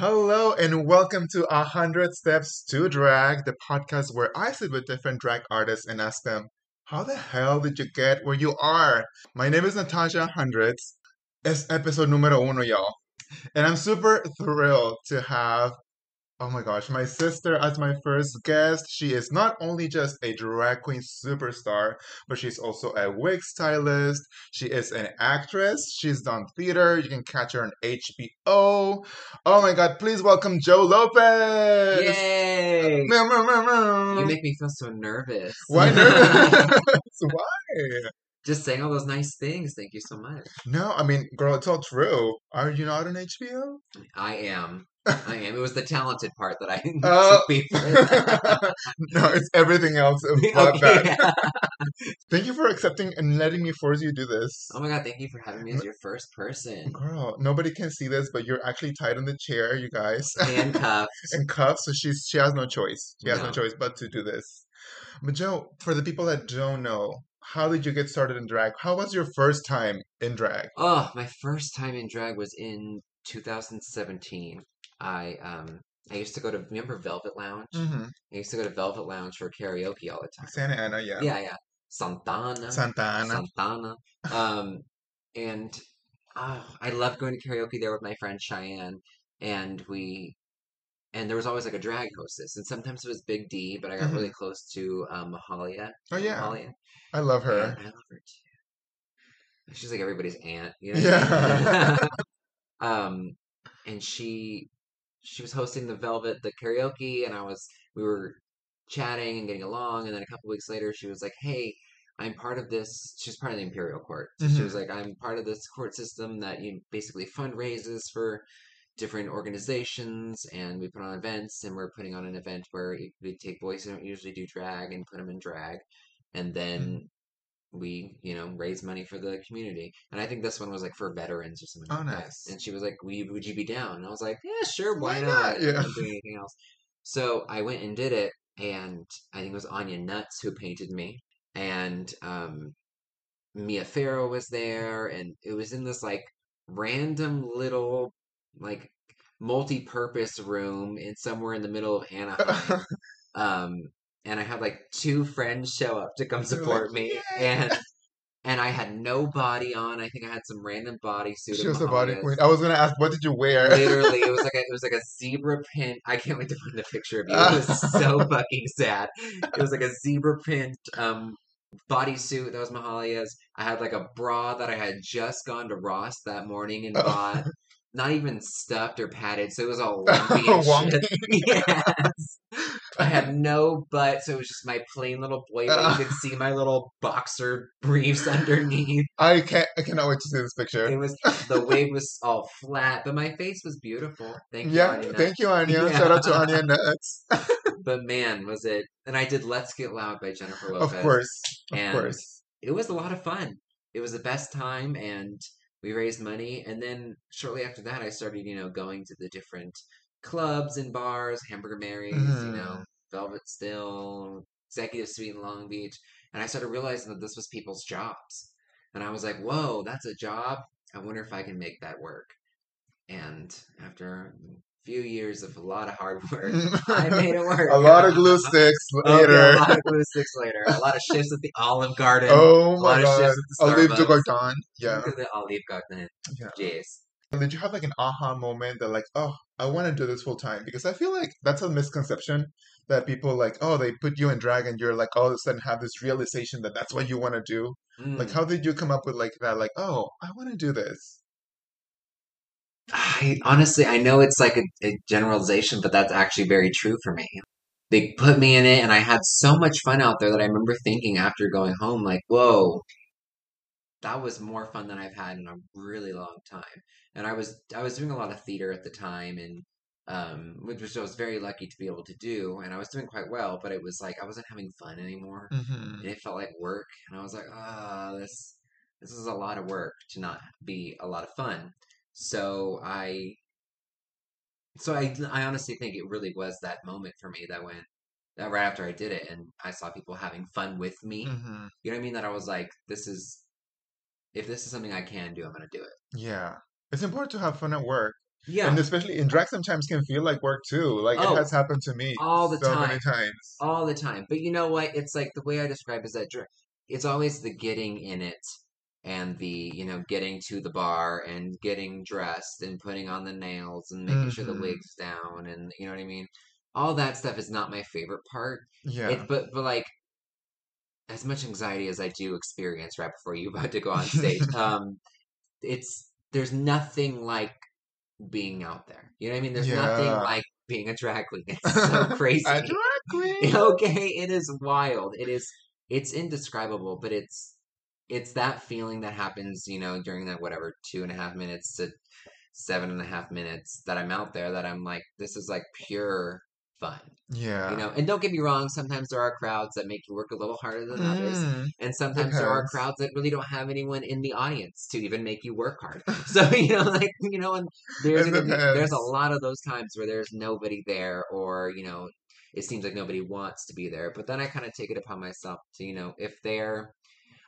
Hello and welcome to A Hundred Steps to Drag, the podcast where I sit with different drag artists and ask them, how the hell did you get where you are? My name is Natasha Hundreds. It's episode número uno, y'all. And I'm super thrilled to have, oh my gosh, my sister as my first guest. She is not only just a drag queen superstar, but she's also a wig stylist. She is an actress. She's done theater. You can catch her on HBO. Oh my god, please welcome Jo Lopez. Yay! You make me feel so nervous. Why nervous? Why? Just saying all those nice things. Thank you so much. No, I mean, girl, it's all true. Are you not on HBO? I am. I am. It was the talented part that I took oh. beef no, it's everything else Okay. that. Thank you for accepting and letting me force you to do this. Oh my god, thank you for having me as your first person. Girl, nobody can see this, but you're actually tied in the chair, you guys. Handcuffed. and cuffs, so she's she has no choice. She has no No. choice but to do this. But Jo, for the people that don't know, how did you get started in drag? How was your first time in drag? Oh, my first time in drag was in 2017. I um I used to go to remember Velvet Lounge? Mm-hmm. I used to go to Velvet Lounge for karaoke all the time. Santa Ana, yeah. Yeah, yeah. Santana. Santa Ana. Santana. Um, and oh, I loved going to karaoke there with my friend Cheyenne, and we, and there was always like a drag hostess, and sometimes it was Big D, but I got Mhm. really close to um, Mahalia. Oh yeah, Mahalia. I love and her. I love her too. She's like everybody's aunt, you know. Yeah. um, and she, she was hosting the Velvet the karaoke, and I was we were chatting and getting along, and then a couple weeks later, she was like, "Hey." I'm part of this. She's part of the imperial court. So she Mhm. was like, "I'm part of this court system that you basically fundraises for different organizations, and we put on events. And we're putting on an event where we take boys who don't usually do drag and put them in drag, and then we, you know, raise money for the community. And I think this one was like for veterans or something. Oh, like that. nice. And she was like, "Would you, would you be down?" And I was like, "Yeah, sure. Why Why, not? not? Yeah. Anything else." So I went and did it, and I think it was Anya Nuts who painted me, and um, Mia Farrow was there, and it was in this like random little like multi-purpose room in somewhere in the middle of Anaheim. um, and I had like two friends show up to come support me, "Yay!" and and I had no body on. I think I had some random bodysuit. she was a body queen. I was gonna ask, what did you wear? Literally, it was like a, it was like a zebra print. I can't wait to find the picture of you. It was so fucking sad. It was like a zebra print um bodysuit that was Mahalia's. I had like a bra that I had just gone to Ross that morning and Oh. bought. Not even stuffed or padded, so it was all lumpy yes. I had no butt, so it was just my plain little boy. But you could see my little boxer briefs underneath. I can't. I cannot wait to see this picture. It was the wig was all flat, but my face was beautiful. Thank you, yeah, Anya thank you, Anya. Yeah. Shout out to Anya Nuts. But man, was it? And I did "Let's Get Loud" by Jennifer Lopez. of course, of and course. it was a lot of fun. It was the best time, and we raised money. And then shortly after that, I started, you know, going to the different clubs and bars, Hamburger Mary's, you Mhm. know, Velvet Still, Executive Suite in Long Beach, and I started realizing that this was people's jobs. And I was like, "Whoa, that's a job! I wonder if I can make that work." And after a few years of a lot of hard work, I made it work. a lot of glue sticks later. a lot of glue sticks later. A lot of shifts at the Olive Garden. Oh a lot my of god. shifts at the Olive. Gordon. Yeah. Look at the Olive Garden. Yeah. Yes. Did you have like an aha moment that like, oh, I want to do this full time? Because I feel like that's a misconception that people like, oh, they put you in drag and you're like all of a sudden have this realization that that's what you want to do. Like, Mm. how did you come up with like that? Like, oh, I want to do this. I honestly, I know it's like a, a generalization, but that's actually very true for me. They put me in it, and I had so much fun out there that I remember thinking after going home, like, "Whoa, that was more fun than I've had in a really long time." And I was I was doing a lot of theater at the time, and um, which I was very lucky to be able to do, and I was doing quite well. But it was like I wasn't having fun anymore. hmm and it felt like work and i was like ah this this is a lot of work to not be a lot of fun so i so i i honestly think it really was that moment for me that went that right after i did it and i saw people having fun with me hmm you know what i mean that i was like this is if this is something i can do i'm gonna do it Yeah. It's important to have fun at work. Yeah. And especially in drag, sometimes can feel like work too. Like Oh, it has happened to me all the so many time. times. all the time. But you know what? It's like the way I describe is that dr- it's always the getting in it and the, you know, getting to the bar and getting dressed and putting on the nails and making sure the hmm wig's down and you know what I mean? All that stuff is not my favorite part. Yeah. It but but like as much anxiety as I do experience right before you about to go on stage, um, it's there's nothing like being out there. You know what I mean? There's nothing like being a drag queen. It's so crazy. A drag queen. Okay, it is wild. It is it's indescribable, but it's it's that feeling that happens, you know, during that whatever two and a half minutes to seven and a half minutes that I'm out there that I'm like, this is like pure fun. Yeah. You know, and don't get me wrong, sometimes there are crowds that make you work a little harder than others. Mm, And sometimes there are crowds that really don't have anyone in the audience to even make you work hard. So, you know, like, you know, and there's be, there's a lot of those times where there's nobody there or, you know, it seems like nobody wants to be there. But then I kind of take it upon myself to, you know, if they're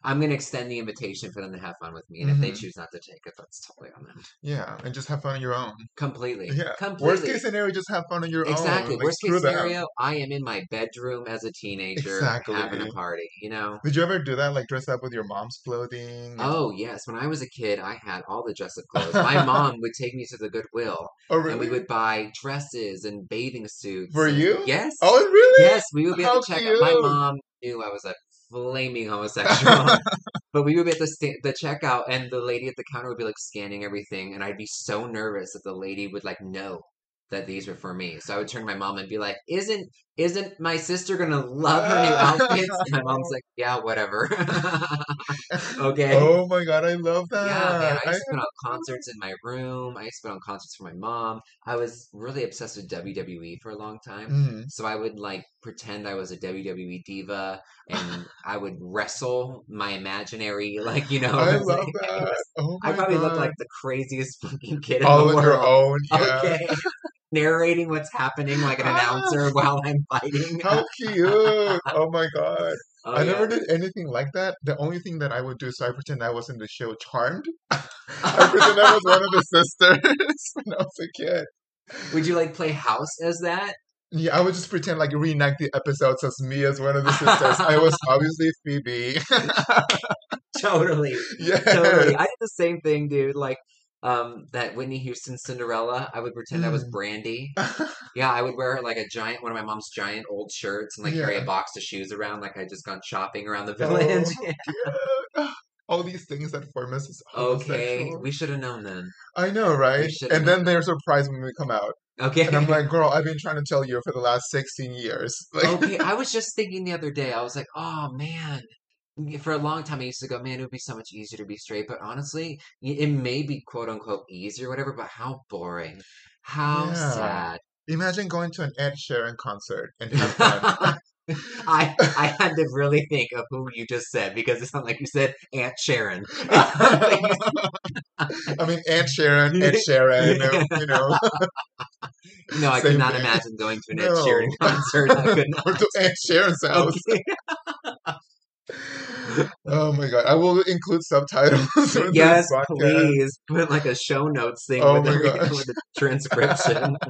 I'm gonna extend the invitation for them to have fun with me. And if they hmm choose not to take it, that's totally on them. Yeah, and just have fun on your own. Completely. Yeah. Worst case scenario, just have fun on your Exactly. own. Like Worst case screw them. scenario, I am in my bedroom as a teenager exactly. having a party, you know? Did you ever do that? Like dress up with your mom's clothing? Oh, yes. When I was a kid, I had all the dress up clothes. My mom would take me to the Goodwill Oh, and we would buy dresses and bathing suits For and you? yes, Oh, really? yes, we would be at How the checkout. My mom knew I was a flaming homosexual, but we would be at the sta- the checkout and the lady at the counter would be like scanning everything and I'd be so nervous that the lady would like know that these were for me. So I would turn to my mom and be like, "Isn't isn't my sister gonna love her new outfits?" And my mom's like, "Yeah, whatever." okay. Oh my God, I love Yeah, man, that. I I used to put on concerts in my room. I used to put on concerts for my mom. I was really obsessed with WWE for a long time. Mm. So I would like pretend I was a WWE diva and I would wrestle my imaginary, like, you know, I it's love like, that. was, Oh I probably looked like the craziest fucking kid in the All on your world. own, yeah. Okay. Narrating what's happening like an announcer while I'm fighting. how cute. Oh my God. Oh, I yeah. never did anything like that. The only thing that I would do, so I pretend I was in the show Charmed. I pretend I was one of the sisters when I was a kid. Would you like play house as that? Yeah, I would just pretend like reenact the episodes as me as one of the sisters. I was obviously Phoebe. Totally. yes. Totally. I did the same thing, dude. Like um that Whitney Houston Cinderella, I would pretend I was Mm. Brandy. Yeah, I would wear like a giant one of my mom's giant old shirts and like carry a box of shoes around like I just gone shopping around the Oh, village. cute. All these things that form us as Okay, we should have known then. I know, right? And then they're surprised when we come out. Okay. And I'm like, girl, I've been trying to tell you for the last 16 years. Like, Okay, I was just thinking the other day, I was like, oh man. For a long time, I used to go, man, it would be so much easier to be straight. But honestly, it may be quote unquote easier, whatever, but how boring. How yeah. sad. Imagine going to an Ed Sheeran concert and have fun. I I had to really think of who you just said because it's not like you said Aunt Sharon. I mean, Aunt Sharon, Ed Sharon, you know, no, I could not thing. imagine going to an Ed Sheeran concert. I could or not. to Aunt Sharon's house. Okay. Oh my god, I will include subtitles Yes, please put like a show notes thing Oh with my with the transcription.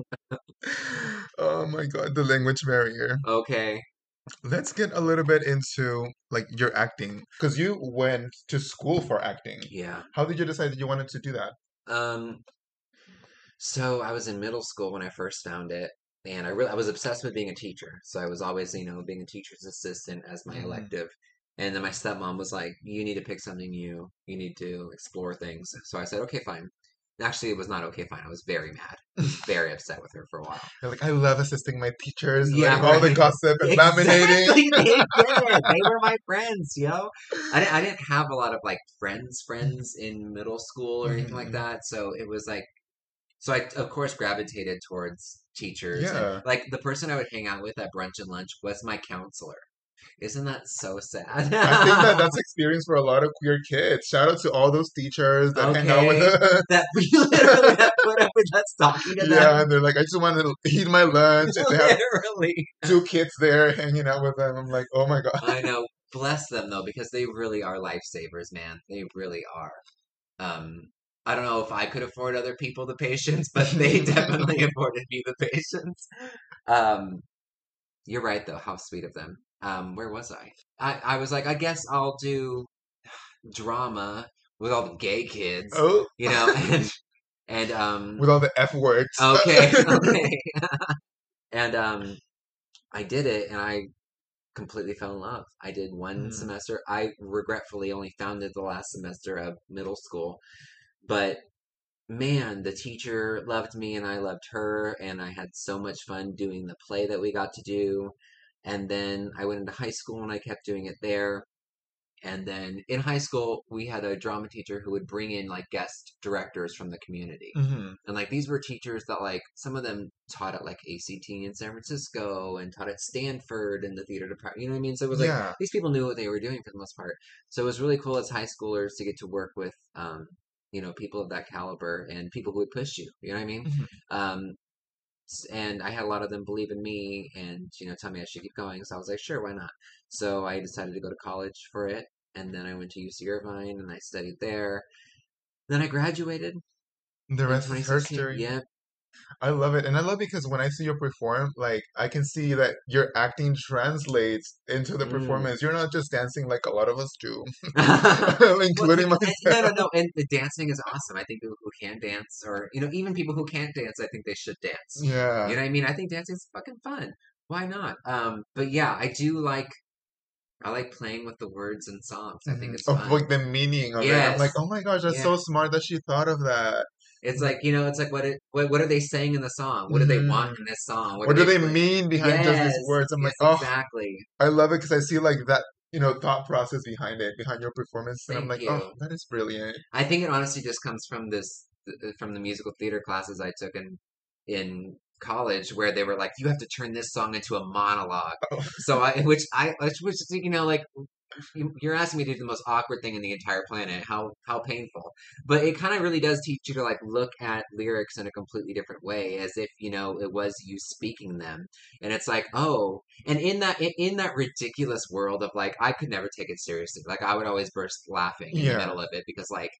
Oh my god, the language barrier. Okay. Let's get a little bit into like your acting because you went to school for acting. Yeah. How did you decide that you wanted to do that? Um. So I was in middle school when I first found it, and I really I was obsessed with being a teacher. So I was always, you know, being a teacher's assistant as my Mhm. elective. And then my stepmom was like, "You need to pick something new. You need to explore things." So I said, "Okay, fine." Actually, it was not okay, fine. I was very mad, very upset with her for a while. You're like, I love assisting my teachers, Yeah, letting all the gossip and laminating. They. They were my friends, yo. I didn't, I didn't have a lot of like friends, friends in middle school or anything like Mhm. that. So it was like, so I of course gravitated towards teachers. And Yeah. like the person I would hang out with at brunch and lunch was my counselor. Isn't that so sad? I think that that's experience for a lot of queer kids. Shout out to all those teachers that hang out with Okay. us. that we literally have put up with us talking to Yeah, them. and they're like, I just want to eat my lunch, and they have Literally. two kids there hanging out with them. I'm like, oh my god. I know. Bless them though, because they really are lifesavers, man. They really are. Um, I don't know if I could afford other people the patience, but they definitely afforded me the patience. Um, you're right, though. How sweet of them. Um, where was I? I? I was like, I guess I'll do drama with all the gay kids, Oh, you know, and and um, with all the F words. okay, okay, and um, I did it, and I completely fell in love. I did one Mm. semester. I regretfully only found it the last semester of middle school, but man, the teacher loved me and I loved her, and I had so much fun doing the play that we got to do. And then I went into high school and I kept doing it there. And then in high school, we had a drama teacher who would bring in like guest directors from the community. Mhm. And like these were teachers that like some of them taught at like ACT in San Francisco and taught at Stanford in the theater department. You know what I mean? So it was like Yeah. these people knew what they were doing for the most part. So it was really cool as high schoolers to get to work with um, you know, people of that caliber and people who would push you. You know what I mean? Mhm. Um and I had a lot of them believe in me and you know tell me I should keep going. So I was like, sure, why not? So I decided to go to college for it, and then I went to UC Irvine and I studied there. Then I graduated The rest is 2016. history. Yeah, I love it. And I love because when I see you perform, like I can see that your acting translates into the Mm. performance. You're not just dancing like a lot of us do, Well, including and- myself. no, no, no. And the dancing is awesome. I think people who can dance, or you know, even people who can't dance, I think they should dance. Yeah. You know what I mean? I think dancing is fucking fun. Why not? Um, but yeah, I do like. I like playing with the words and songs. I think Mhm. it's Of fun. like the meaning of it. I'm like, Yes. oh my gosh, that's Yeah. so smart that she thought of that. It's like you know, it's like what it, what what are they saying in the song? What do they want Mhm. in this song? What do they put- mean behind just these words? I'm like, oh, exactly. I love it because I see like that, you know, thought process behind it, behind your performance, and I'm Thank like, oh, that is brilliant. I think it honestly just comes from this from the musical theater classes I took in in college where they were like you have to turn this song into a monologue. Oh. So I which I which which you know like you- you're asking me to do the most awkward thing in the entire planet. How how painful. But it kind of really does teach you to like look at lyrics in a completely different way as if, you know, it was you speaking them. And it's like, "Oh, and in that in, in that ridiculous world of like I could never take it seriously. Like I would always burst laughing in Yeah. the middle of it because like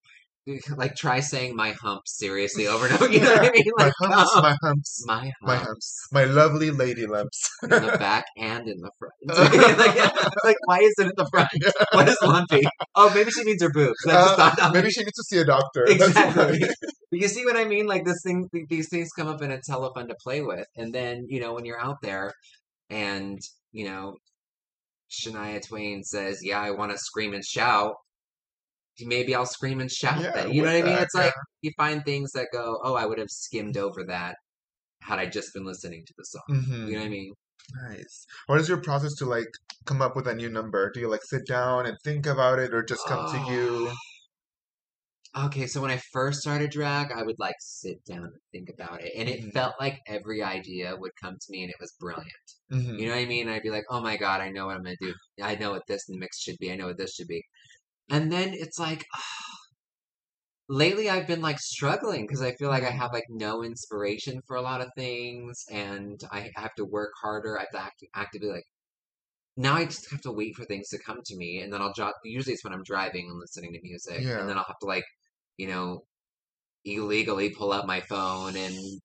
like try saying my humps seriously over and over. You know what I mean? my Like humps, um, my humps, my my humps humps, my lovely lady lumps. in the back and in the front. like, like, why is it in the front? What is lumpy? Oh, maybe she means her boobs. Uh, maybe she needs to see a doctor. Exactly. why. You see what I mean? Like this thing, these things come up and it's hella fun to play with. And then you know when you're out there, and you know, Shania Twain says, "Yeah, I want to scream and shout." Maybe I'll scream and shout Yeah, that. You know what I mean? that, It's like you find things that go, "Oh, I would have skimmed over that had I just been listening to the song." Mhm. You know what I mean? Nice. What is your process to like come up with a new number? Do you like sit down and think about it, or just come to you? Okay, so when I first started drag, I would like sit down and think about it, and it Mhm. felt like every idea would come to me, and it was brilliant. Mhm. You know what I mean? I'd be like, "Oh my god, I know what I'm gonna do. I know what this in the mix should be. I know what this should be." And then it's like, lately I've been like struggling because I feel like I Mhm. have like no inspiration for a lot of things, and I have to work harder. I have to act- actively like. Now I just have to wait for things to come to me, and then I'll jot. Usually it's when I'm driving and listening to music, Yeah. and then I'll have to like, you know, illegally pull out my phone and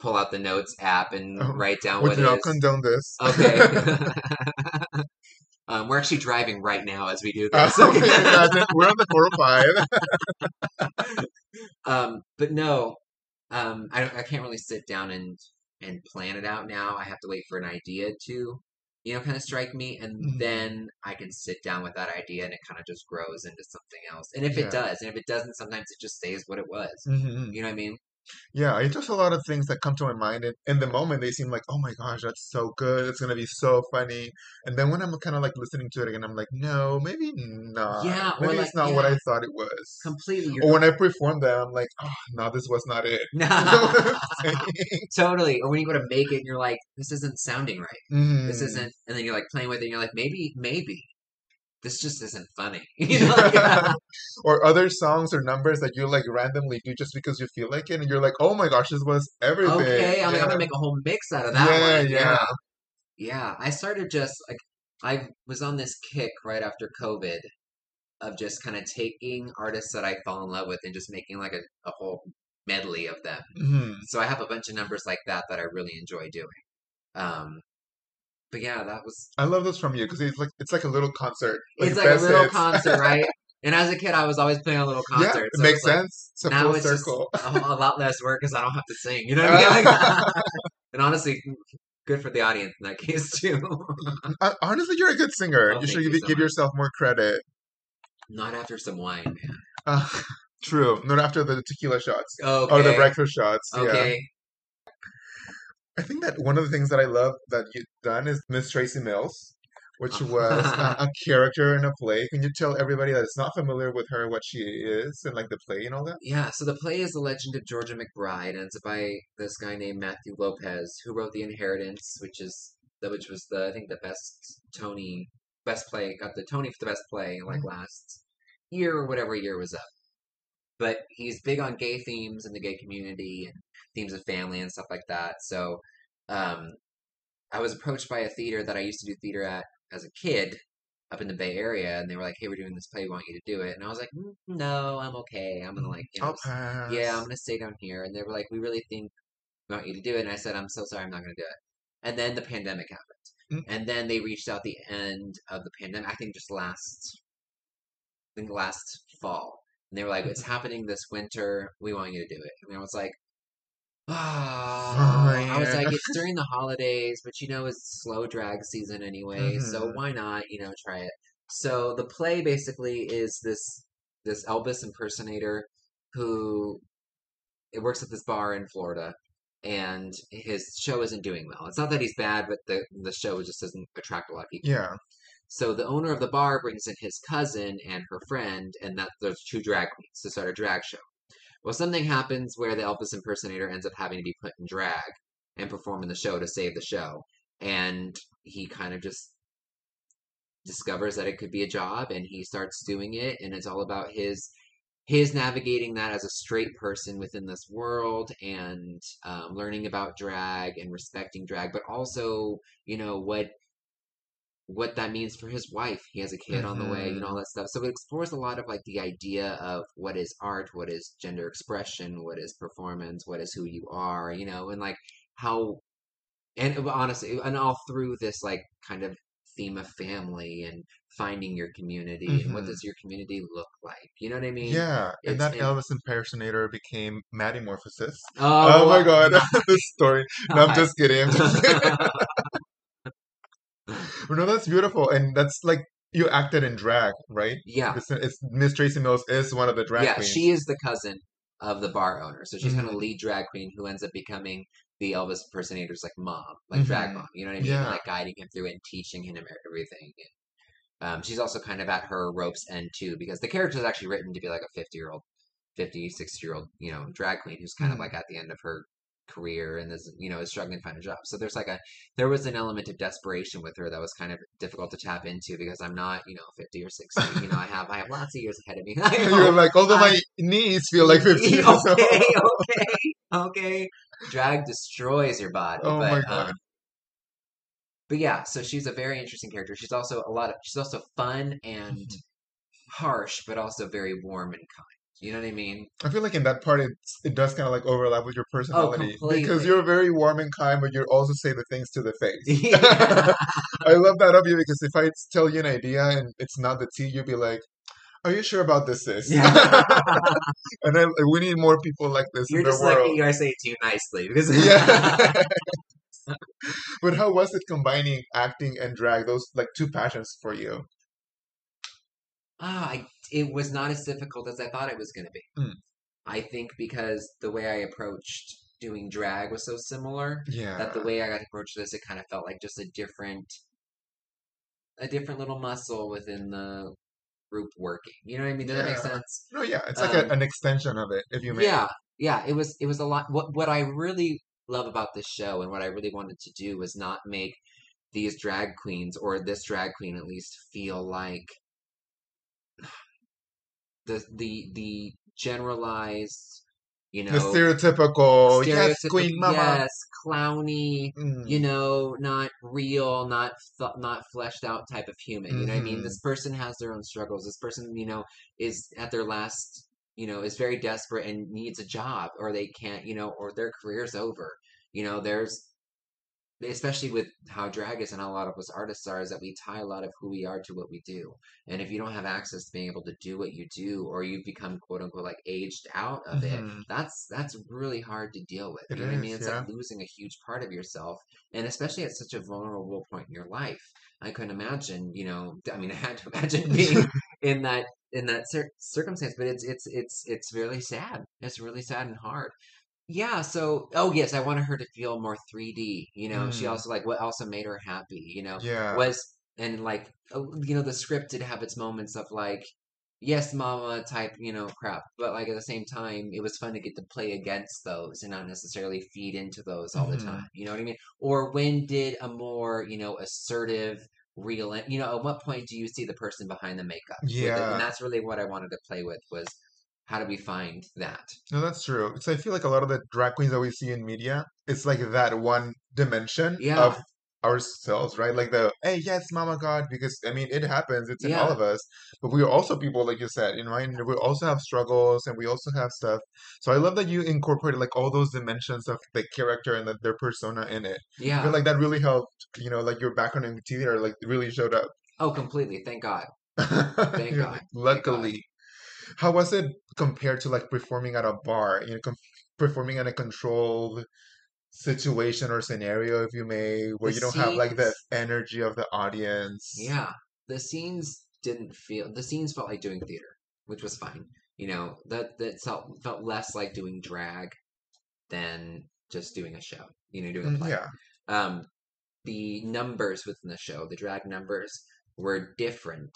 pull out the notes app and Oh, write down what you not condone this? Okay. um, we're actually driving right now as we do Uh, this. okay. We're on the 405. um, but no, um, I, don't- I can't really sit down and and plan it out now. I have to wait for an idea to, you know, kind of strike me, and Mhm. then I can sit down with that idea, and it kind of just grows into something else. And if Yeah. it does, and if it doesn't, sometimes it just stays what it was. Mhm. You know what I mean? Yeah, it's just a lot of things that come to my mind, and in the moment they seem like, oh my gosh, that's so good. It's gonna be so funny. And then when I'm kind of like listening to it again, I'm like, no, maybe not. Yeah, or Maybe like- it's not what I thought it was. Completely. Or when I perform that, I'm like, oh no, this was not it. You know what I'm saying? totally. Or when you go to make it, and you're like, this isn't sounding right. this Mm. isn't and then you're like playing with it and you're like maybe maybe this just isn't funny you know or other songs or numbers that you like randomly do just because you feel like it, and you're like, oh my gosh, this was everything. okay i'm like i'm gonna make a whole mix out of that Yeah, one yeah. yeah yeah. i started just like i was on this kick right after covid of just kind of taking artists that I fall in love with and just making like a, a whole medley of them. Mhm. So I have a bunch of numbers like that that I really enjoy doing. Um, but yeah, that was I love this from you because it's like it's like a little concert. it's like a little hits. concert, right? And as a kid, I was always playing a little Yeah, concert. it so makes it's like- sense. It's a now full it's circle. just a, a lot less work because I don't have to sing. You know what I mean? Like, and honestly, good for the audience in that case too. Uh, honestly, you're a good singer. Oh, you should you give, so give yourself more credit. Not after some wine, man. Uh, true. Not after the tequila shots Okay. or the breakfast shots. Yeah. Okay. I think that one of the things that I love that you've done is Miss Tracy Mills, which oh. was a, a character in a play. Can you tell everybody that is not familiar with her what she is and like the play and all that? Yeah, so the play is The Legend of Georgia McBride, and it's by this guy named Matthew Lopez, who wrote The Inheritance, which is the which was the I think the best Tony best play got the Tony for the best play like mm-hmm. last year or whatever year was up. But he's big on gay themes in the gay community and themes of family and stuff like that. So um, I was approached by a theater that I used to do theater at as a kid up in the Bay Area, and they were like, "Hey, we're doing this play. We want you to do it." And I was like, "Mm, "No, I'm okay. I'm gonna like, you know, yeah, I'm gonna stay down here. And they were like, we really think we want you to do it. And I said, I'm so sorry, I'm not gonna do it. And then the pandemic happened. Mm. And then they reached out the end of the pandemic. I think just last, I think last fall. And they were like, it's happening this winter. We want you to do it. And I was like, I was like, it's during the holidays, but you know, it's slow drag season anyway. So Mhm. why not, you know, try it. So the play basically is this this Elvis impersonator who it works at this bar in Florida, and his show isn't doing well. It's not that he's bad, but the the show just doesn't attract a lot of people. Yeah. So the owner of the bar brings in his cousin and her friend, and that there's two drag queens to start a drag show. Well, something happens where the Elvis impersonator ends up having to be put in drag and perform in the show to save the show, and he kind of just discovers that it could be a job, and he starts doing it, and it's all about his his navigating that as a straight person within this world and um, learning about drag and respecting drag, but also you know what what that means for his wife. He has a kid on the way, and all that stuff. So it explores a lot of like the idea of what is art, what is gender expression, what is performance, what is who you are, you know, and like how, and uh, honestly, and all through this like kind of theme of family and finding your community and what Mhm. does your community look like? You know what I mean? Yeah. And that it- Elvis impersonator became Matty Morphosis. Oh, Oh, my god, this story. No, I'm just kidding. I'm just kidding. No, that's beautiful. And that's like you acted in drag, right? yeah. It's, it's Miss Tracy Mills is one of the drag yeah, queens. she is the cousin of the bar owner. So she's kind of lead drag queen who ends up becoming the Elvis impersonator's like mom, like drag Mhm. mom. You know what I mean? Yeah. Like guiding him through it and teaching him everything. And, um, she's also kind of at her rope's end too because the character is actually written to be like a 50 year old, 50, 60 year old, you know, drag queen who's kind of Mhm. like at the end of her career and is you know is struggling to find a job so there's like a there was an element of desperation with her that was kind of difficult to tap into because i'm not you know 50 or 60 you know i have i have lots of years ahead of me You're like, although my knees feel like 50 years old. okay, okay, okay. Drag destroys your body. Oh but, my God. Um, but yeah, so she's a very interesting character. She's also a lot of. She's also fun and Mm-hmm. harsh, but also very warm and kind. You know what I mean? I feel like in that part, it does kind of like overlap with your personality because Oh, completely. you're very warm and kind, but you also say the things to the face. Yeah. I love that of you because if I tell you an idea and it's not the tea, you'd be like, "Are you sure about this, sis?" Yeah. and then we need more people like this You're in the just like world. you. I say it to you nicely because yeah. but how was it combining acting and drag? Those like two passions for you. Ah, I, it was not as difficult as I thought it was going to be. Mm. I think because the way I approached doing drag was so similar Yeah. that the way I got to approach this, it kind of felt like just a different, a different little muscle within the group working. You know what I mean? Does that make sense? No, yeah, it's like Um, a, an extension of it, if you may. Yeah, yeah. It was, it was a lot. What, what I really love about this show and what I really wanted to do was not make these drag queens or this drag queen at least feel like the the the generalized you know, the stereotypical, yes, queen mama. yes, clowny, Mm. you know, not real, not th- not fleshed out type of human. You know what I mean? Mhm. This person has their own struggles. This person, you know, is at their last, you know, is very desperate and needs a job, or they can't, you know, or their career's over. You know, there's especially with how drag is and how a lot of us artists are is that we tie a lot of who we are to what we do. And if you don't have access to being able to do what you do or you've become quote unquote like aged out of it Mhm. that's that's really hard to deal with. It you know what i mean? It's yeah. like losing a huge part of yourself and especially at such a vulnerable point in your life. I couldn't imagine you know i mean i had to imagine being in that in that cir- circumstance but it's it's it's it's really sad. It's really sad and hard yeah so oh yes i wanted her to feel more 3d you know she Mm. also like what also made her happy you know Yeah. was and like oh, you know the script did have its moments of like yes mama type you know crap but like at the same time it was fun to get to play against those and not necessarily feed into those all Mhm. the time you know what i mean or when did a more you know assertive real you know at what point do you see the person behind the makeup? Yeah. and that's really what i wanted to play with was how do we find that No, that's true. So I feel like a lot of the drag queens that we see in media, it's like that one dimension Yeah. of ourselves, right? Like the, hey, yes, mama God, because I mean, it happens. It's in all of us. But we are also people, like you said, you know, and we also have struggles and we also have stuff. So I love that you incorporated like all those dimensions of the character and the, their persona in it. I yeah feel like that really helped, you know, like your background in theater, like really showed up. oh completely thank god Thank God. Thank Luckily. How was it compared to like performing at a bar? You know, com- performing in a controlled situation or scenario, if you may, where The you don't have like the energy of the audience. Yeah, the scenes didn't feel the scenes felt like doing theater, which was fine. You know, that that felt felt less like doing drag than just doing a show. You know, doing a Mm, play. Yeah. Um, the numbers within the show, the drag numbers, were different.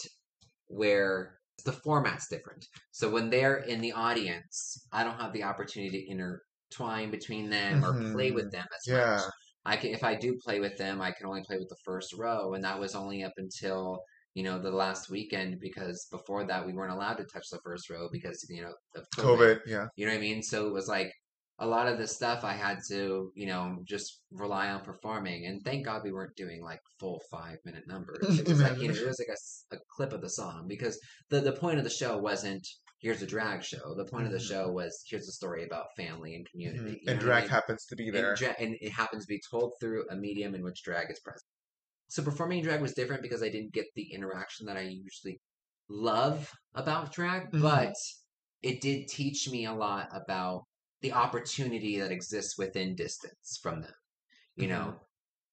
Where the format's different. So when they're in the audience, I don't have the opportunity to intertwine between them or play with mm-hmm. them as Yeah. much. I can if I do play with them, I can only play with the first row, and that was only up until you know the last weekend because before that we weren't allowed to touch the first row because you know of COVID. COVID. Yeah. You know what I mean? So it was like a lot of the stuff I had to you know just rely on performing, and thank God we weren't doing like full five minute numbers. It was like you know it was like a a, clip of the song because the the point of the show wasn't here's a drag show. The point of the Mhm. show was here's a story about family and community. Mhm. And what I drag mean? happens to be there. And, dra- and it happens to be told through a medium in which drag is present. So performing drag was different because I didn't get the interaction that I usually love about drag, Mhm. but it did teach me a lot about the opportunity that exists within distance from them. You know,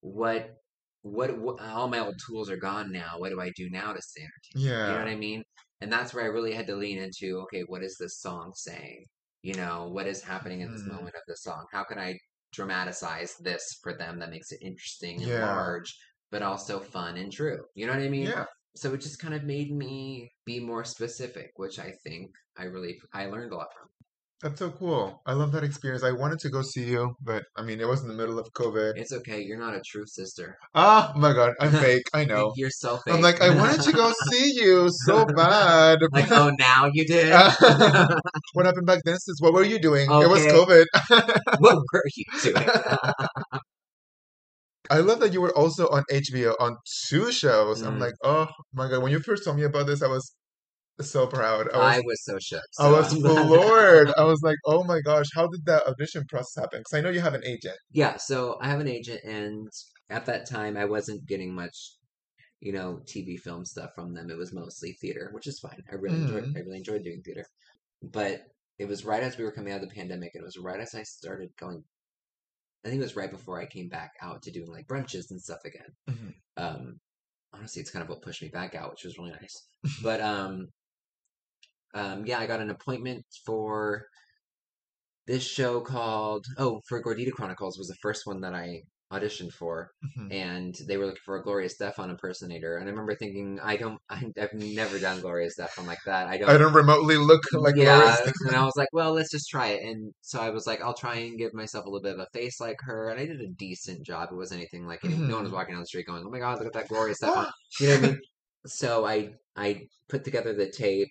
what, what what all my old tools are gone now. What do I do now to stay entertained? Yeah. You know what I mean? And that's where I really had to lean into, okay, what is this song saying? You know, what is happening in this Mhm. moment of the song? How can I dramatize this for them that makes it interesting and Yeah. large, but also fun and true? You know what I mean? Yeah. So it just kind of made me be more specific, which I think I really I learned a lot from. That's so cool. I love that experience. I wanted to go see you, but I mean, it was in the middle of COVID. It's okay, you're not a true sister. Ah, my God, I'm fake. I know. You're so fake. I'm like, I wanted to go see you so bad. like, oh, now you did. what happened back then, sis? What were you doing? It was COVID. what were you doing? I love that you were also on HBO on two shows. I'm Mm. like, oh my God. When you first told me about this, I was so proud. I was, I was so shook. I so was I'm glad- floored. I was like, oh my gosh, how did that audition process happen? Because I know you have an agent. Yeah, so I have an agent, and at that time, I wasn't getting much, you know, TV film stuff from them. It was mostly theater, which is fine. I really enjoyed. Mhm. I really enjoyed doing theater, but it was right as we were coming out of the pandemic, and it was right as I started going. I think it was right before I came back out to doing like brunches and stuff again. Mhm. Um, honestly, it's kind of what pushed me back out, which was really nice. but um, um, yeah, I got an appointment for this show called oh for Gordita Chronicles was the first one that I auditioned for, Mhm. and they were looking for a Gloria Estefan impersonator, and I remember thinking I don't I, I've never done Gloria Estefan like that. I don't. I don't remotely look like yeah, and I was like, well, let's just try it. And so I was like, I'll try and give myself a little bit of a face like her, and I did a decent job. It wasn't anything like any, no one was Mhm. walking down the street going, "Oh my god, look at that Gloria Estefan." You know what I mean? So I I put together the tape,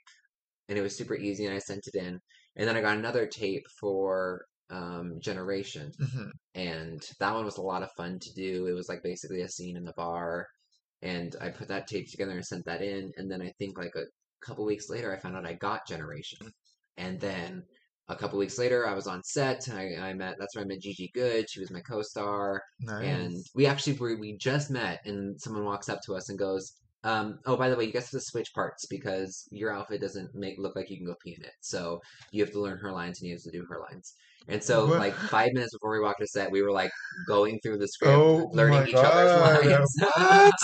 and it was super easy, and I sent it in. And then I got another tape for um, Generation, Mhm. and that one was a lot of fun to do. It was like basically a scene in the bar, and I put that tape together and sent that in. And then I think like a couple weeks later, I found out I got Generation, and then a couple weeks later, I was on set. I, I met that's where I met Gigi Goode. She was my co-star, Nice. and we actually were, we just met, and someone walks up to us and goes. Um, oh, by the way, you guys have to switch parts because your outfit doesn't make look like you can go pee in it. So you have to learn her lines and you have to do her lines. And so, What? like five minutes before we walked to set, we were like going through the script, Oh learning each other's lines. What?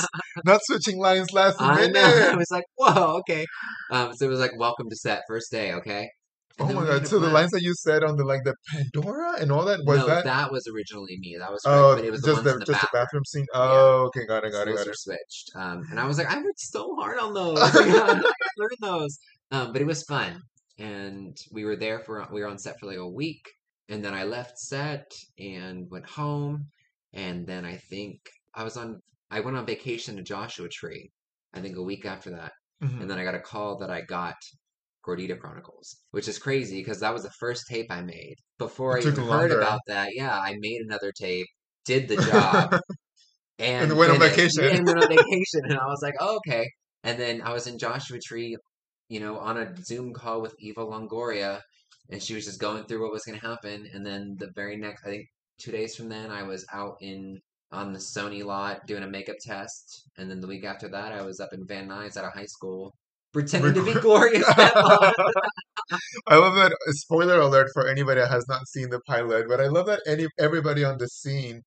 Not switching lines last I know. I was like, whoa, okay. Um, so it was like, welcome to set, first day, okay. Oh my god! So the lines that you said on the like the Pandora and all that was no, that? was originally me. That was Oh, it was the just the in the just the bathroom. bathroom scene. Oh, okay, got it, got So it, got it. switched. Um, and I was like, I worked so hard on those. I gotta those. Um, but it was fun. And we were there for, we were on set for like a week. And then I left set and went home. And then I think I was on, I went on vacation to Joshua Tree, I think a week after that. Mhm. And then I got a call that I got Gordita Chronicles, which is crazy because that was the first tape I made. Before It I even heard about that, yeah, I made another tape, did the job, and, And went on vacation. And went on vacation, and I was like, oh, okay. And then I was in Joshua Tree, you know, on a Zoom call with Eva Longoria, and she was just going through what was going to happen. And then the very next, I think, two days from then, I was out in on the Sony lot doing a makeup test, and then the week after that, I was up in Van Nuys at a high school pretending to be Stefan. I love that. Uh, spoiler alert for anybody that has not seen the pilot, but I love that any everybody on the scene.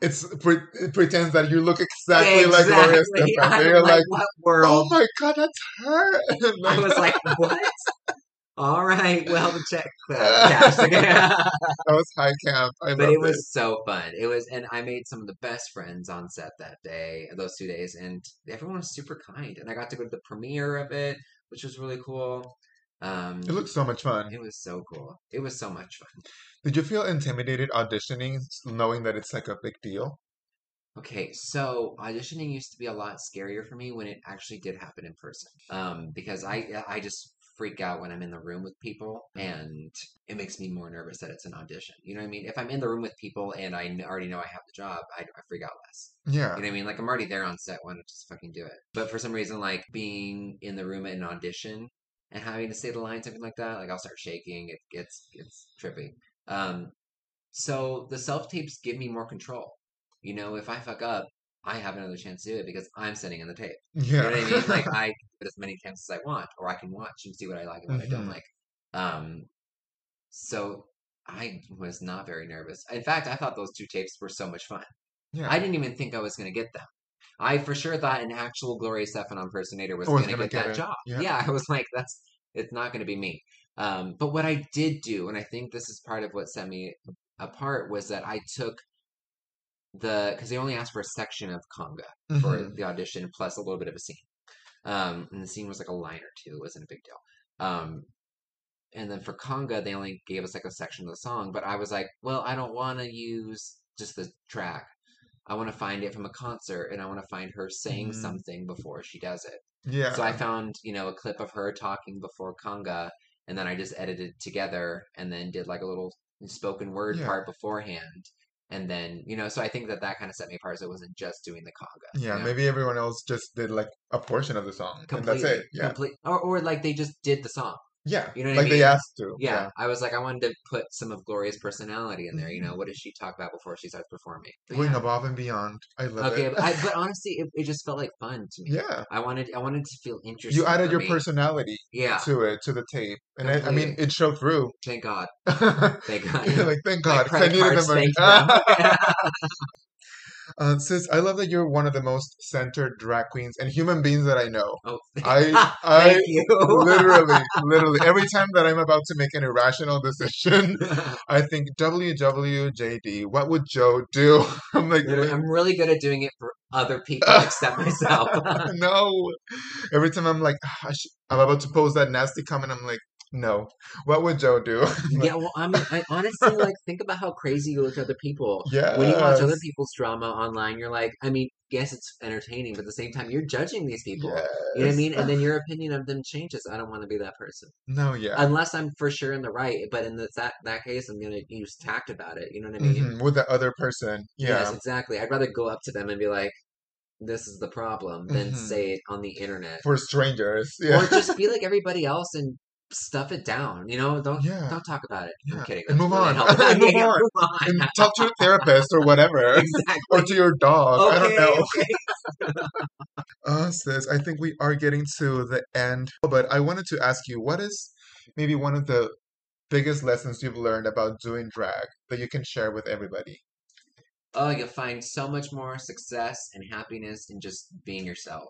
It's pre- it pretends that you look exactly, like Gloria Exactly. Stefan. They're like, like, "Oh my god, that's her!" I was like, what? All right, well, the check that that was high camp. I but it was so fun. It was, and I made some of the best friends on set that day, those two days, and everyone was super kind. And I got to go to the premiere of it, which was really cool. Um, It looked so much fun. it was so cool. It was so much fun. Did you feel intimidated auditioning, knowing that it's like a big deal? Okay, so auditioning used to be a lot scarier for me when it actually did happen in person. Um, because I I just freak out when I'm in the room with people, and it makes me more nervous that it's an audition. You know what I mean? If I'm in the room with people and I already know I have the job, I, I freak out less. Yeah. You know what I mean? Like I'm already there on set. Why not just fucking do it? But for some reason, like being in the room at an audition and having to say the line, something like that, like I'll start shaking. It gets it's trippy. Um, so the self tapes give me more control. You know, if I fuck up, I have another chance to do it because I'm sitting in the tape. You Yeah. know what I mean? Like I give as many chances as I want, or I can watch and see what I like and what I don't Mhm. like. Um, so I was not very nervous. In fact, I thought those two tapes were so much fun. yeah. I didn't even think I was going to get them. I for sure thought an actual Gloria Estefan impersonator was, Was going to get get that it, job. yeah. Yeah. I was like, that's it's not going to be me. Um, but what I did do, and I think this is part of what set me apart, was that I took the because they only asked for a section of conga for Mhm. the audition plus a little bit of a scene. Um, and the scene was like a line or two. It wasn't a big deal. Um, and then for conga, they only gave us like a section of the song. But I was like, well, I don't want to use just the track. I want to find it from a concert, and I want to find her saying Mhm. something before she does it. Yeah. So I found, you know, a clip of her talking before conga, and then I just edited it together, and then did like a little spoken word Yeah. part beforehand, and then you know, so I think that that kind of set me apart. So it wasn't just doing the conga. Yeah, you know? maybe everyone else just did like a portion of the song, and that's it. Yeah, complete, or or like they just did the song. Yeah, You know what I like they asked to. Yeah, I was like, I wanted to put some of Gloria's personality in there. You Mm-hmm. know, what does she talk about before she starts performing? But going yeah. above and beyond. I love Okay, it. but, I, but honestly, it, it just felt like fun to me. yeah, I wanted, I wanted to feel interesting. you added your me. personality Yeah, to it, to the tape, and I, I mean, it showed through. thank God, thank God. like, thank God, I needed the money. uh, sis, I love that you're one of the most centered drag queens and human beings that I know. oh, I, I thank you. literally, literally, every time that I'm about to make an irrational decision, I think WWJD, what would Jo do? I'm like, Literally, I'm really good at doing it for other people except myself. no. Every time I'm like, "Ah, I'm about to post that nasty comment, I'm like, No. What would Jo do? Yeah, well, I'm, I honestly like think about how crazy you look to other people. Yeah. When you watch other people's drama online, you're like, I mean, yes, it's entertaining, but at the same time, you're judging these people. You know what I mean? And then your opinion of them changes. I don't want to be that person. No, yeah. Unless I'm for sure in the right. But in this, that that case, I'm gonna use tact about it. You know what I mean? Mhm, With the other person. Yes, Yeah. exactly. I'd rather go up to them and be like, "This is the problem," than Mhm. say it on the internet, For strangers. Yeah. or just be like everybody else and stuff it down. You know, don't Yeah. don't talk about it. I'm kidding. And move really on. And move yeah, on. move on. and talk to your therapist or whatever. exactly. Or to your dog. I don't know. okay. Uh, sis, I think we are getting to the end. But I wanted to ask you, what is maybe one of the biggest lessons you've learned about doing drag that you can share with everybody? Oh, you'll find so much more success and happiness in just being yourself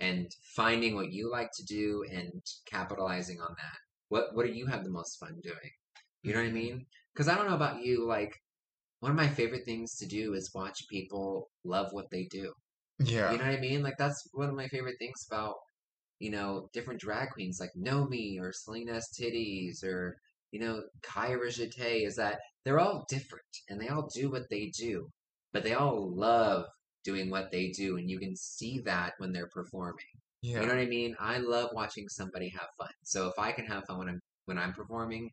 and finding what you like to do and capitalizing on that. What what do you have the most fun doing? You know what I mm-hmm. mean? Because I don't know about you, like one of my favorite things to do is watch people love what they do. Yeah. You know what I mean? Like that's one of my favorite things about, you know, different drag queens like Nomi or Selena's Titties or, you know, Kyra Jete is that they're all different and they all do what they do, but they all love doing what they do and you can see that when they're performing. yeah. You know what I mean? I love watching somebody have fun. So if I can have fun when I'm when I'm performing,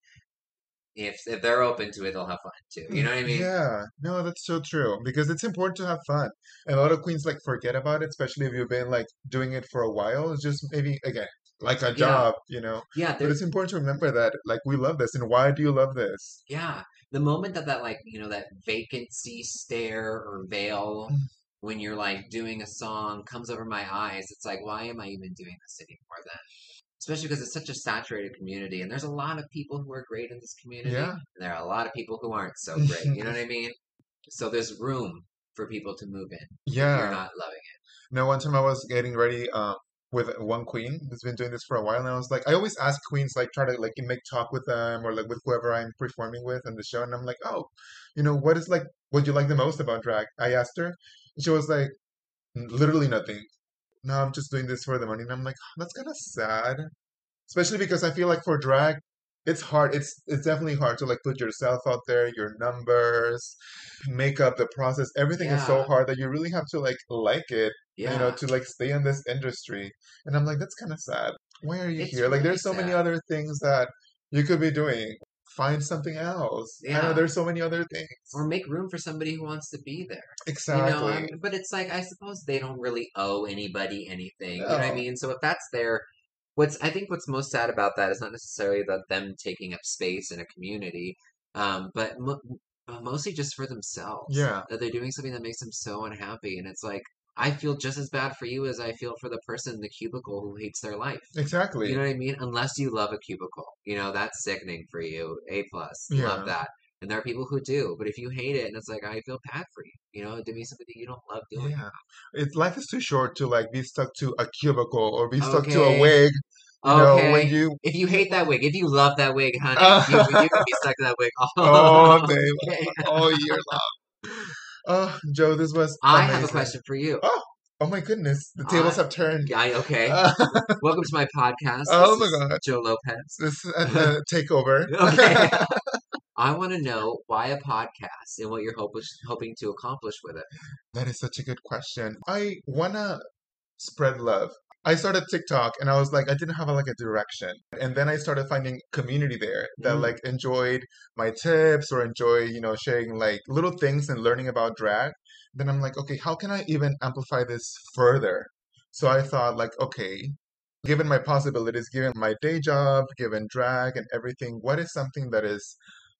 if if they're open to it, they'll have fun too. You know what I mean? Yeah, no, that's so true because it's important to have fun. And a lot of queens like forget about it, especially if you've been like doing it for a while. It's just maybe again like a Yeah. job, you know. Yeah, But it's important to remember that like we love this and why do you love this? Yeah, the moment that that like you know that vacancy stare or veil Mm. When you're like doing a song comes over my eyes, it's like why am I even doing this anymore then? Especially because it's such a saturated community, and there's a lot of people who are great in this community, Yeah. and there are a lot of people who aren't so great. You know what I mean? So there's room for people to move in if you're Yeah. not loving it. No, one time I was getting ready um with one queen who's been doing this for a while, and I was like, I always ask queens like try to like make talk with them or like with whoever I'm performing with on the show, and I'm like, oh, you know, what is like what you like the most about drag? I asked her, she was like, literally nothing. No, I'm just doing this for the money, and I'm like, ah, that's kind of sad, especially because I feel like for drag. It's hard. It's it's definitely hard to like put yourself out there, your numbers, makeup, the process, everything is so hard that you really have to like like it it. you know, to like stay in this industry. And I'm like, that's kind of sad. Why are you it's here? Like, there's so many other things that you could be doing. Find something else. I know Yeah. there's so many other things. Or make room for somebody who wants to be there. You know, Exactly. um, but it's like I suppose they don't really owe anybody anything. You know what I mean? So if that's their what's I think what's most sad about that is not necessarily about them taking up space in a community, um, but mo- mostly just for themselves. Yeah. That they're doing something that makes them so unhappy, and it's like I feel just as bad for you as I feel for the person in the cubicle who hates their life. Exactly. You know what I mean? Unless you love a cubicle, you know that's sickening for you. A plus, Yeah. love that. And there are people who do, but if you hate it, and it's like I feel bad for you, you know, doing something that you don't love doing. Yeah. It's life is too short to like be stuck to a cubicle or be stuck to a wig. You know, when Okay. you If you hate that wig, if you love that wig, honey, Uh, you, you can be stuck to that wig all, oh babe, day. all year long. Oh, Jo, this was I have a question for you. Oh, oh my goodness, the tables I- have turned. I, okay. Uh, Welcome to my podcast. Oh This my is God. Jo Lopez. this is a, a takeover. Okay. I want to know why a podcast and what you're hope- hoping to accomplish with it. That is such a good question. I wanna spread love. I started TikTok and I was like, I didn't have like a direction. And then I started finding community there that Mm. like enjoyed my tips or enjoy, you know, sharing like little things and learning about drag. Then I'm like, okay, how can I even amplify this further? So I thought like, okay, given my possibilities, given my day job, given drag and everything, what is something that is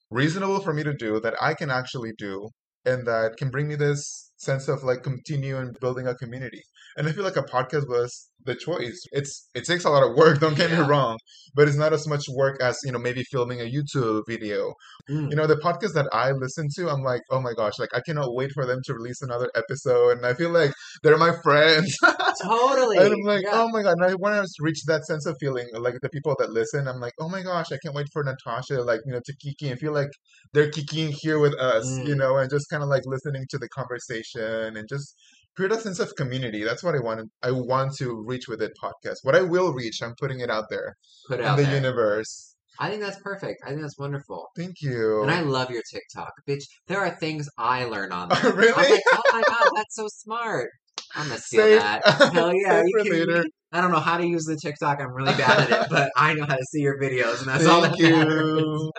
reasonable for me to do that I can actually do and that can bring me this sense of like continuing building a community. And I feel like a podcast was the choice. It's it takes a lot of work, don't get me wrong, but it's not as much work as, you know, maybe filming a YouTube video. Mm. You know, the podcast that I listen to, I'm like, oh my gosh, like I cannot wait for them to release another episode. And I feel like they're my friends. Totally. And I'm like, Yeah. oh my god! And I want to reach that sense of feeling, like the people that listen. I'm like, oh my gosh, I can't wait for Natasha, like you know, to kiki and feel like they're kikiing here with us, you Mm. know, and just kind of like listening to the conversation and just create a sense of community. That's what I want. I want to reach with it podcast. What I will reach, I'm putting it out there Put it in out the there. universe. I think that's perfect. I think that's wonderful. Thank you. And I love your TikTok, bitch. There are things I learn on there. I'm really? like, oh my god, that's so smart. I'm gonna steal Save- that. Hell yeah! save you kidding later. I don't know how to use the TikTok. I'm really bad at it, but I know how to see your videos, and that's all that Thank matters. you.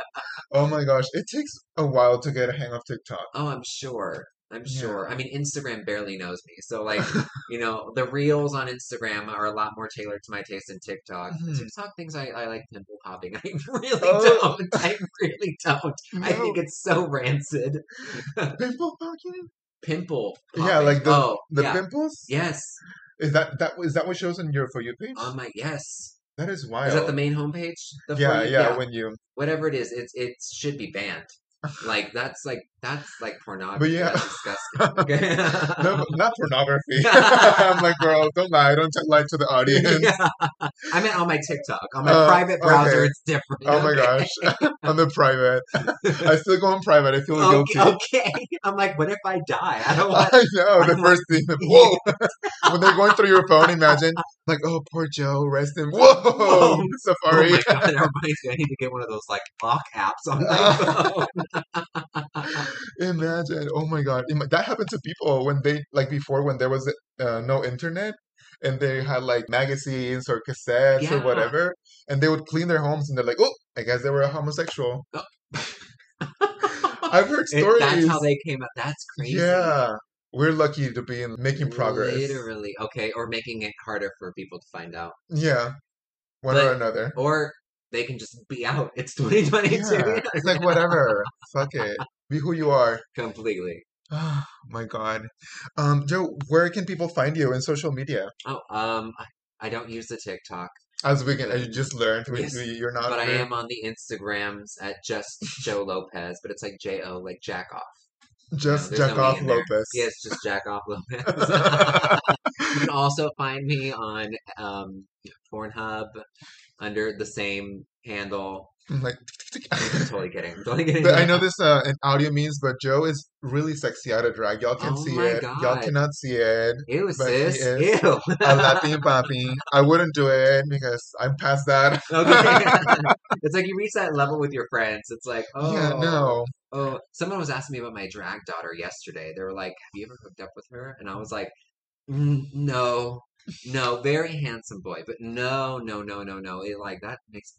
Oh my gosh, it takes a while to get a hang of TikTok. Oh, I'm sure. I'm Yeah. sure. I mean, Instagram barely knows me. So, like, you know, the reels on Instagram are a lot more tailored to my taste than TikTok. Mhm. TikTok things I, I like pimple popping. I really Oh. don't. I really don't. I think it's so rancid. Pimple popping? Pimple. Yeah, like the oh, the yeah. pimples. Yes. Is that that is that what shows on your for you page? On my yes. that is wild. Is that the main homepage? The For yeah, yeah, When you Whatever it is, it's it should be banned. Like that's like that's like pornography. But yeah. That's disgusting. Okay. no, not pornography. I'm like, girl, don't lie. Don't lie to the audience. Yeah. I meant on my TikTok. On my Uh, private browser, okay. it's different. Oh my gosh, on the private. I still go on private. I feel guilty. Okay, okay. I'm like, what if I die? I don't want. I know the I'm first thing. Whoa! when they're going through your phone, imagine like, oh, poor Jo, rest him. Whoa, Whoa. Oh Safari. my god, me. I need to get one of those like lock apps on my phone. Imagine, oh my god, Ima- that happened to people when they like before when there was uh, no internet and they had like magazines or cassettes Yeah. or whatever, and they would clean their homes and they're like, oh, I guess they were a homosexual. I've heard It- stories. that's how they came up. That's crazy. Yeah, we're lucky to be in making progress. Literally. Okay, or making it harder for people to find out. Yeah, one But- or another. Or they can just be out. It's 2022. Yeah, it's like whatever. Fuck it. Be who you are. Completely. Oh my god. Um, Jo, where can people find you in social media? Oh, um, I, I don't use the TikTok, As we can, as you just learned, we, Yes, you're not. but I am on the Instagrams at just Jo Lopez, but it's like J O, like jack off. just no Jack E off. Lopez. Yes, just jack off Lopez. you can also find me on um, Pornhub under the same handle. I'm like, I'm totally kidding. I'm totally kidding. But I know this uh, in audio means, but Jo is really sexy out of drag. Y'all can Oh see it. Y'all cannot see it. Ew, but sis. is Ew. A Latin papi. I wouldn't do it because I'm past that. Okay. it's like you reach that level with your friends. It's like, oh, Yeah, no. oh. Someone was asking me about my drag daughter yesterday. They were like, "Have you ever hooked up with her?" And I was like, "Mm, "No, no, very handsome boy, but no, no, no, no, no. It like that makes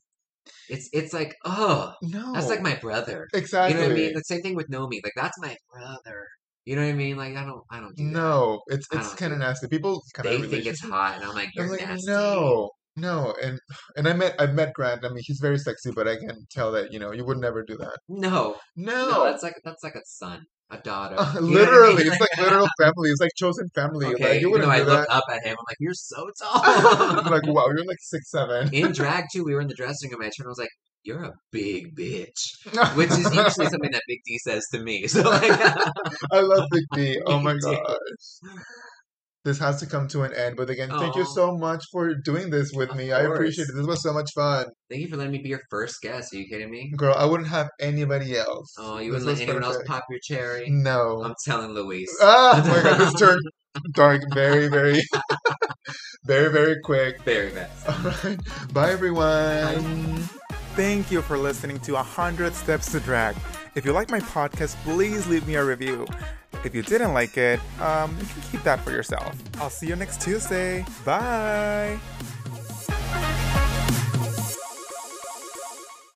it's it's like, oh, No. that's like my brother. exactly. You know what I mean? The same thing with Nomi. Like that's my brother. You know what I mean? Like I don't, I don't do that. No, it's it's kind of nasty. People kind They of think it's hot, and I'm like, you're I'm like, nasty. no, no, and and I met I met Grant. I mean, he's very sexy, but I can tell that you know you would never do that. No, No, no, that's like that's like a son, a daughter. Uh, know I literally, mean? it's like literal family. It's like chosen family. Okay, like you wouldn't though I do look that. up at him, I'm like, you're so I'm tall. like, wow, you're like six seven. In drag too, we were in the dressing room. I turned, I was like, you're a big bitch, which is usually something that Big D says to me. So like, I love Big D. Oh my gosh. This has to come to an end. But again, thank you so much for doing this with Of me. I appreciate it. This was so much fun. thank you for letting me be your first guest. Are you kidding me? Girl, I wouldn't have anybody else. Oh, you wouldn't let was anyone else pop your cherry? No. I'm telling Luis. Ah, oh my god, this turned dark very, very, very, very quick. Very best. All right. Bye, everyone. Thank you for listening to 100 Steps to Drag. If you like my podcast, please leave me a review. If you didn't like it, um, you can keep that for yourself. I'll see you next Tuesday. Bye.